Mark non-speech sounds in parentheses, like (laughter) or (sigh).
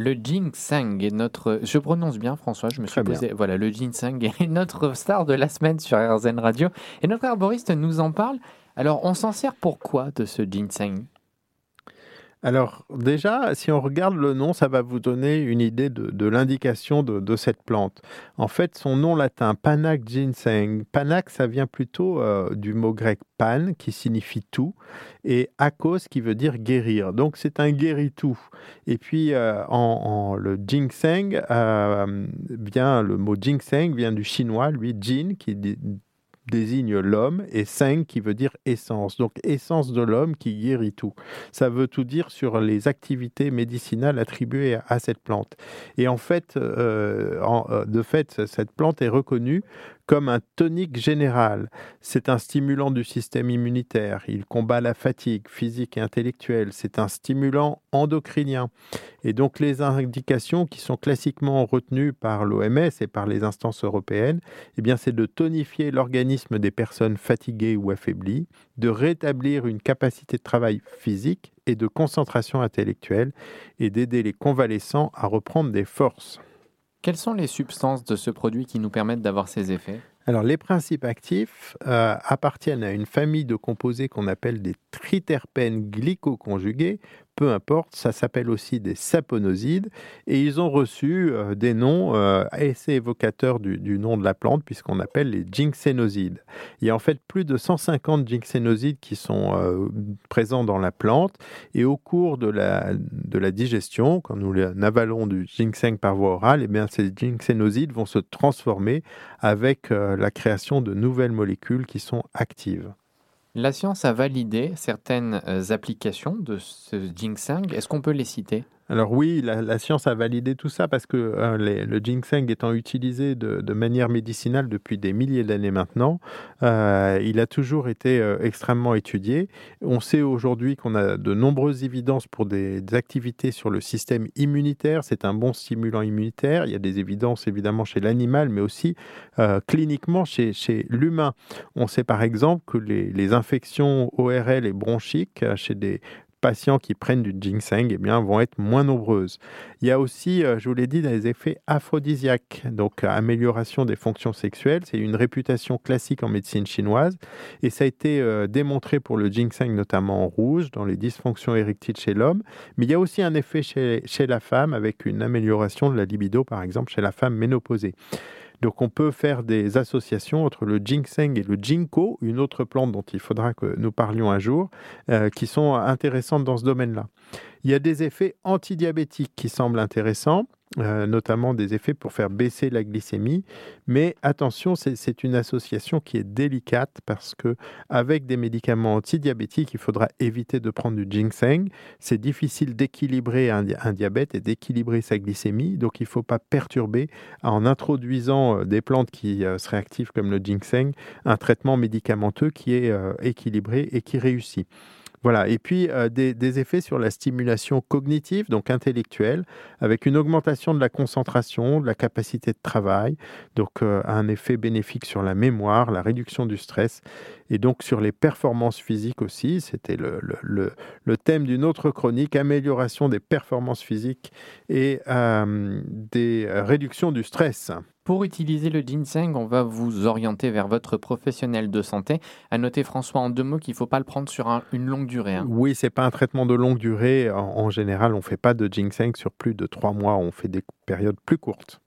Le ginseng est notre. Je prononce bien, François. Je me suis posé. Voilà, le ginseng est (laughs) notre star de la semaine sur RZN Radio. Et notre arboriste nous en parle. Alors, on s'en sert pour quoi de ce ginseng? Alors déjà, si on regarde le nom, ça va vous donner une idée de, l'indication de, cette plante. En fait, son nom latin, Panax ginseng. Panax, ça vient plutôt euh, du mot grec pan, qui signifie tout, et akos, qui veut dire guérir. Donc c'est un guérit-tout. Et puis euh, en, le ginseng, euh, le mot ginseng vient du chinois, lui, jin, qui désigne l'homme et seng qui veut dire essence. Donc essence de l'homme qui guérit tout. Ça veut tout dire sur les activités médicinales attribuées à, cette plante. Et en fait, euh, euh, de fait, cette plante est reconnue comme un tonique général. C'est un stimulant du système immunitaire. Il combat la fatigue physique et intellectuelle. C'est un stimulant endocrinien. Et donc les indications qui sont classiquement retenues par l'OMS et par les instances européennes, eh bien c'est de tonifier l'organisme des personnes fatiguées ou affaiblies, de rétablir une capacité de travail physique et de concentration intellectuelle et d'aider les convalescents à reprendre des forces. Quelles sont les substances de ce produit qui nous permettent d'avoir ces effets? Alors, les principes actifs euh, appartiennent à une famille de composés qu'on appelle des triterpènes glycoconjugués, peu importe, ça s'appelle aussi des saponosides, et ils ont reçu euh, des noms euh, assez évocateurs du, nom de la plante, puisqu'on appelle les ginksénosides. Il y a en fait plus de 150 ginksénosides qui sont euh, présents dans la plante, et au cours de la, digestion, quand nous avalons du ginseng par voie orale, eh bien, ces ginksénosides vont se transformer avec la création de nouvelles molécules qui sont actives. La science a validé certaines euh, applications de ce ginseng. Est-ce qu'on peut les citer? Alors oui, la, science a validé tout ça parce que euh, le ginseng étant utilisé de, manière médicinale depuis des milliers d'années maintenant, euh, il a toujours été euh, extrêmement étudié. On sait aujourd'hui qu'on a de nombreuses évidences pour des, activités sur le système immunitaire. C'est un bon stimulant immunitaire. Il y a des évidences évidemment chez l'animal, mais aussi cliniquement chez, l'humain. On sait par exemple que les infections ORL et bronchiques chez des patients qui prennent du ginseng eh bien, vont être moins nombreuses. Il y a aussi, euh, je vous l'ai dit, des effets aphrodisiaques, donc euh, amélioration des fonctions sexuelles. C'est une réputation classique en médecine chinoise et ça a été euh, démontré pour le ginseng, notamment en rouge, dans les dysfonctions érectiles chez l'homme. Mais il y a aussi un effet chez, chez la femme avec une amélioration de la libido, par exemple, chez la femme ménopausée. Donc on peut faire des associations entre le ginseng et le ginkgo, une autre plante dont il faudra que nous parlions un jour, euh, qui sont intéressantes dans ce domaine-là. Il y a des effets antidiabétiques qui semblent intéressants. Euh, notamment des effets pour faire baisser la glycémie. Mais attention, c'est une association qui est délicate parce que avec des médicaments antidiabétiques, il faudra éviter de prendre du ginseng. C'est difficile d'équilibrer un, diabète et d'équilibrer sa glycémie, donc il ne faut pas perturber en introduisant euh, des plantes qui euh, seraient actives comme le ginseng, un traitement médicamenteux qui est équilibré et qui réussit. Voilà, et puis euh, des, effets sur la stimulation cognitive, donc intellectuelle, avec une augmentation de la concentration, de la capacité de travail, donc euh, un effet bénéfique sur la mémoire, la réduction du stress, et donc sur les performances physiques aussi. C'était le, le, thème d'une autre chronique, amélioration des performances physiques et euh, des réductions du stress. Pour utiliser le ginseng, on va vous orienter vers votre professionnel de santé. À noter, François, en deux mots, qu'il ne faut pas le prendre sur une longue durée. Hein. Oui, ce n'est pas un traitement de longue durée. En, en général, on ne fait pas de ginseng sur plus de trois mois. On fait des périodes plus courtes.